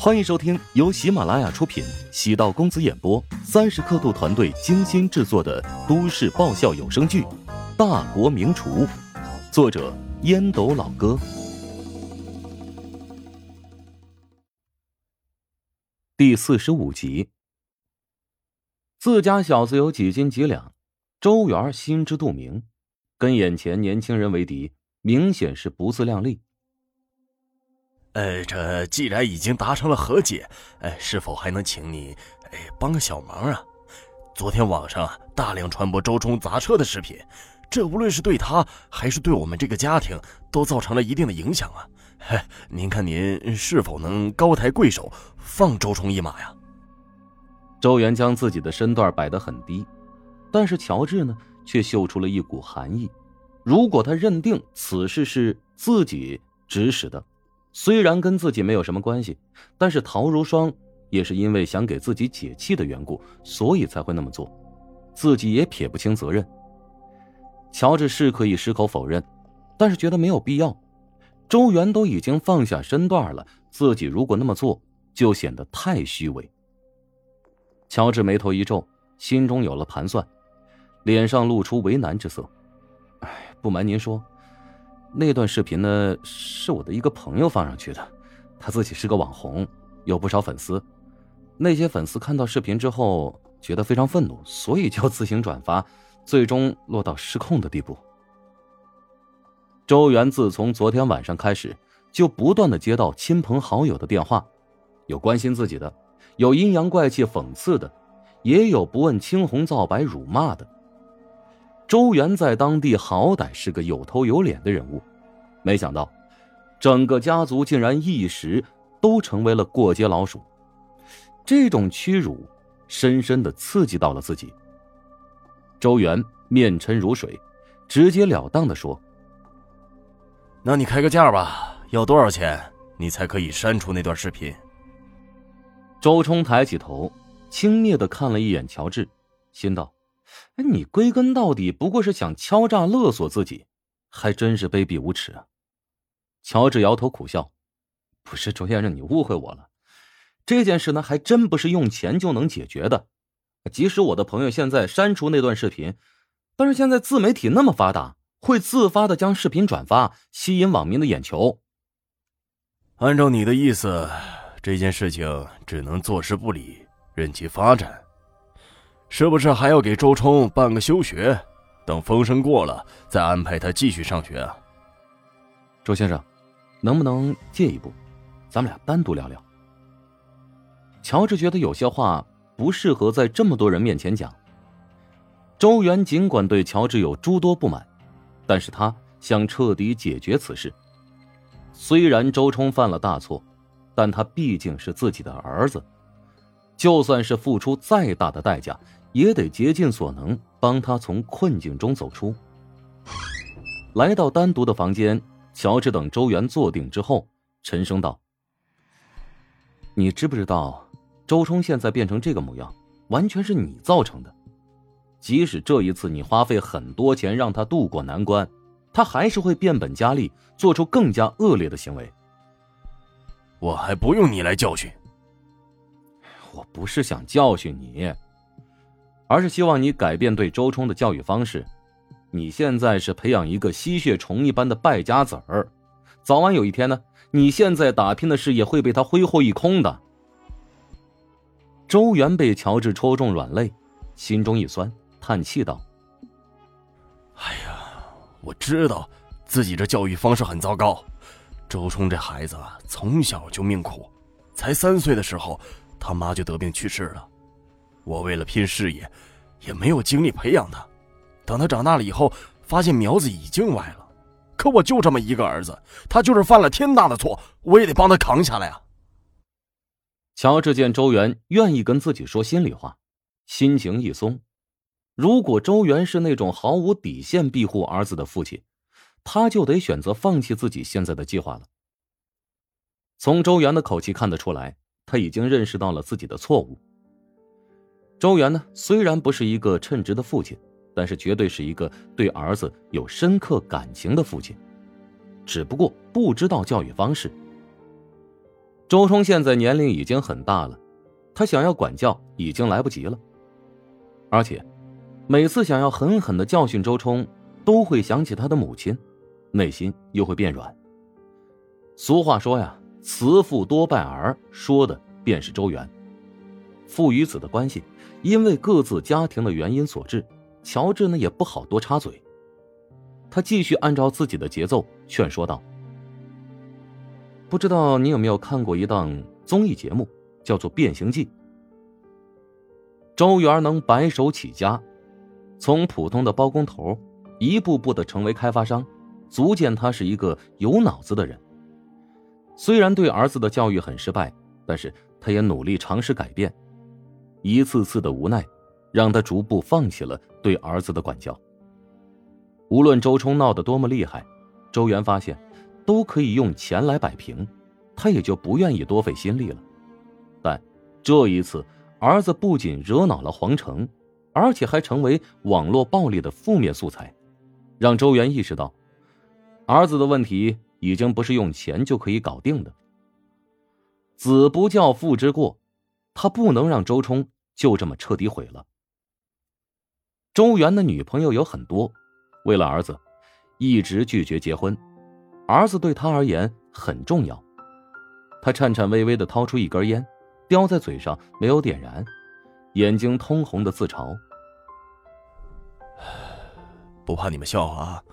欢迎收听由喜马拉雅出品、喜道公子演播、三十刻度团队精心制作的都市爆笑有声剧《大国名厨》，作者烟斗老哥，第四十五集。自家小子有几斤几两，周元心知肚明，跟眼前年轻人为敌，明显是不自量力。呃，这既然已经达成了和解，哎，是否还能请你，哎，帮个小忙啊？昨天网上大量传播周冲砸车的视频，这无论是对他还是对我们这个家庭，都造成了一定的影响啊！嘿，您看您是否能高抬贵手，放周冲一马呀？周元将自己的身段摆得很低，但是乔治呢，却嗅出了一股寒意。如果他认定此事是自己指使的。虽然跟自己没有什么关系，但是陶如霜也是因为想给自己解气的缘故，所以才会那么做，自己也撇不清责任。乔治是可以矢口否认，但是觉得没有必要。周元都已经放下身段了，自己如果那么做，就显得太虚伪。乔治眉头一皱，心中有了盘算，脸上露出为难之色。哎，不瞒您说。那段视频呢，是我的一个朋友放上去的，他自己是个网红，有不少粉丝。那些粉丝看到视频之后，觉得非常愤怒，所以就自行转发，最终落到失控的地步。周元自从昨天晚上开始，就不断的接到亲朋好友的电话，有关心自己的，有阴阳怪气讽刺的，也有不问青红皂白辱骂的。周元在当地好歹是个有头有脸的人物，没想到，整个家族竟然一时都成为了过街老鼠。这种屈辱，深深的刺激到了自己。周元面沉如水，直截了当的说：“那你开个价吧，要多少钱，你才可以删除那段视频？”周冲抬起头，轻蔑的看了一眼乔治，心道。哎，你归根到底不过是想敲诈勒索自己，还真是卑鄙无耻啊！乔治摇头苦笑：“不是周先生，你误会我了。这件事呢，还真不是用钱就能解决的。即使我的朋友现在删除那段视频，但是现在自媒体那么发达，会自发的将视频转发，吸引网民的眼球。按照你的意思，这件事情只能坐视不理，任其发展。”是不是还要给周冲办个休学？等风声过了，再安排他继续上学啊？周先生，能不能借一步，咱们俩单独聊聊？乔治觉得有些话不适合在这么多人面前讲。周元尽管对乔治有诸多不满，但是他想彻底解决此事。虽然周冲犯了大错，但他毕竟是自己的儿子，就算是付出再大的代价。也得竭尽所能帮他从困境中走出。来到单独的房间，乔治等周元坐定之后，沉声道：“你知不知道，周冲现在变成这个模样，完全是你造成的。即使这一次你花费很多钱让他渡过难关，他还是会变本加厉，做出更加恶劣的行为。我还不用你来教训。我不是想教训你。”而是希望你改变对周冲的教育方式。你现在是培养一个吸血虫一般的败家子儿，早晚有一天呢，你现在打拼的事业会被他挥霍一空的。周元被乔治戳中软肋，心中一酸，叹气道：“哎呀，我知道自己这教育方式很糟糕。周冲这孩子从小就命苦，才三岁的时候，他妈就得病去世了。”我为了拼事业，也没有精力培养他。等他长大了以后，发现苗子已经歪了。可我就这么一个儿子，他就是犯了天大的错，我也得帮他扛下来啊。乔治见周元愿意跟自己说心里话，心情一松。如果周元是那种毫无底线庇护儿子的父亲，他就得选择放弃自己现在的计划了。从周元的口气看得出来，他已经认识到了自己的错误。周元呢，虽然不是一个称职的父亲，但是绝对是一个对儿子有深刻感情的父亲，只不过不知道教育方式。周冲现在年龄已经很大了，他想要管教已经来不及了。而且，每次想要狠狠的教训周冲，都会想起他的母亲，内心又会变软。俗话说呀，“慈父多败儿”，说的便是周元。父与子的关系，因为各自家庭的原因所致，乔治呢也不好多插嘴。他继续按照自己的节奏劝说道。不知道你有没有看过一档综艺节目，叫做《变形记》。周元能白手起家，从普通的包工头一步步的成为开发商，足见他是一个有脑子的人。虽然对儿子的教育很失败，但是他也努力尝试改变。一次次的无奈，让他逐步放弃了对儿子的管教。无论周冲闹得多么厉害，周元发现。都可以用钱来摆平，他也就不愿意多费心力了。但这一次，儿子不仅惹恼了皇城，而且还成为网络暴力的负面素材，让周元意识到，儿子的问题已经不是用钱就可以搞定的。子不教，父之过，他不能让周冲就这么彻底毁了。周元的女朋友有很多，为了儿子，一直拒绝结婚。儿子对他而言很重要，他颤颤巍巍的掏出一根烟，叼在嘴上没有点燃，眼睛通红的自嘲。不怕你们笑话啊！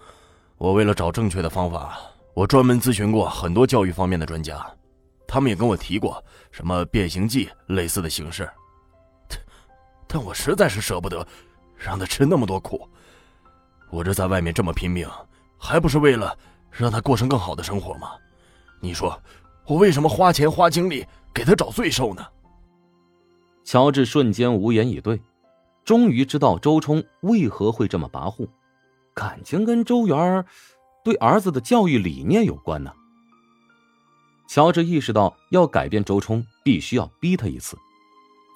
我为了找正确的方法，我专门咨询过很多教育方面的专家，他们也跟我提过什么变形计类似的形式，但我实在是舍不得让他吃那么多苦。我这在外面这么拼命，还不是为了……让他过上更好的生活吗？你说，我为什么花钱花精力给他找罪受呢？乔治瞬间无言以对，终于知道周冲为何会这么跋扈，感情跟周元对儿子的教育理念有关呢。乔治意识到，要改变周冲，必须要逼他一次，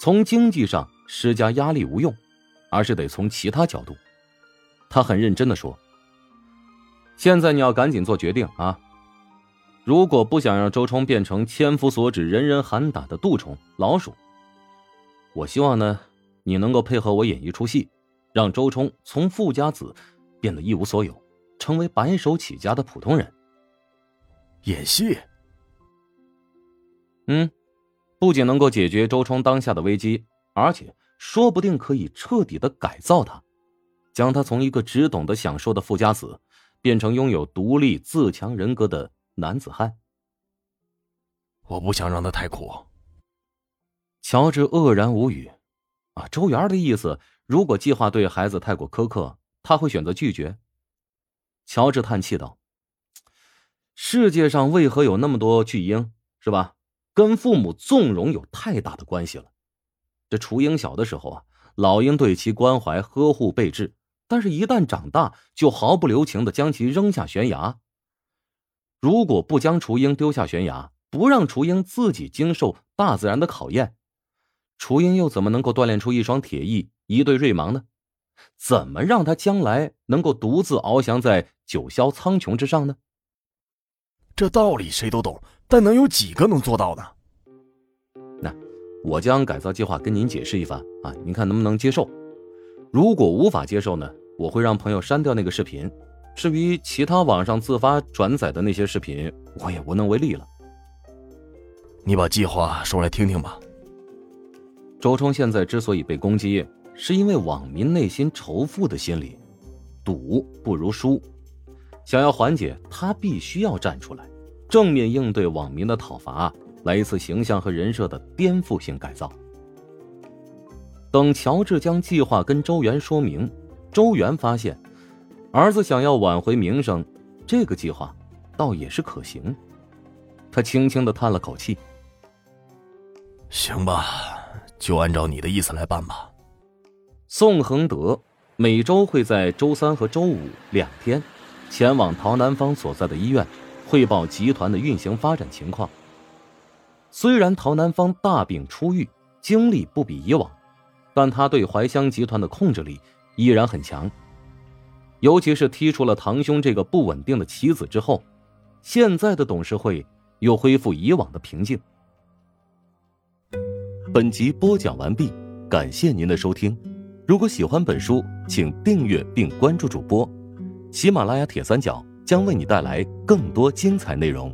从经济上施加压力无用，而是得从其他角度。他很认真的说。现在你要赶紧做决定啊！如果不想让周冲变成千夫所指、人人喊打的杜虫老鼠，我希望呢，你能够配合我演一出戏，让周冲从富家子变得一无所有，成为白手起家的普通人。演戏？嗯，不仅能够解决周冲当下的危机，而且说不定可以彻底的改造他，将他从一个只懂得享受的富家子。变成拥有独立自强人格的男子汉。我不想让他太苦。乔治愕然无语。啊，周元的意思，如果计划对孩子太过苛刻，他会选择拒绝。乔治叹气道：“世界上为何有那么多巨婴？是吧？跟父母纵容有太大的关系了。这雏鹰小的时候啊，老鹰对其关怀呵护备至。”但是，一旦长大，就毫不留情的将其扔下悬崖。如果不将雏鹰丢下悬崖，不让雏鹰自己经受大自然的考验，雏鹰又怎么能够锻炼出一双铁翼、一对锐芒呢？怎么让它将来能够独自翱翔在九霄苍穹之上呢？这道理谁都懂，但能有几个能做到呢？那我将改造计划跟您解释一番啊，您看能不能接受？如果无法接受呢？我会让朋友删掉那个视频。至于其他网上自发转载的那些视频，我也无能为力了。你把计划说来听听吧。周冲现在之所以被攻击，是因为网民内心仇富的心理，赌不如输。想要缓解，他必须要站出来，正面应对网民的讨伐，来一次形象和人设的颠覆性改造。等乔治将计划跟周元说明，周元发现，儿子想要挽回名声，这个计划倒也是可行。他轻轻的叹了口气：“行吧，就按照你的意思来办吧。”宋恒德每周会在周三和周五两天，前往陶南方所在的医院，汇报集团的运行发展情况。虽然陶南方大病初愈，精力不比以往。但他对怀乡集团的控制力依然很强，尤其是踢出了堂兄这个不稳定的棋子之后，现在的董事会又恢复以往的平静，本集播讲完毕，感谢您的收听。如果喜欢本书，请订阅并关注主播。喜马拉雅铁三角将为你带来更多精彩内容。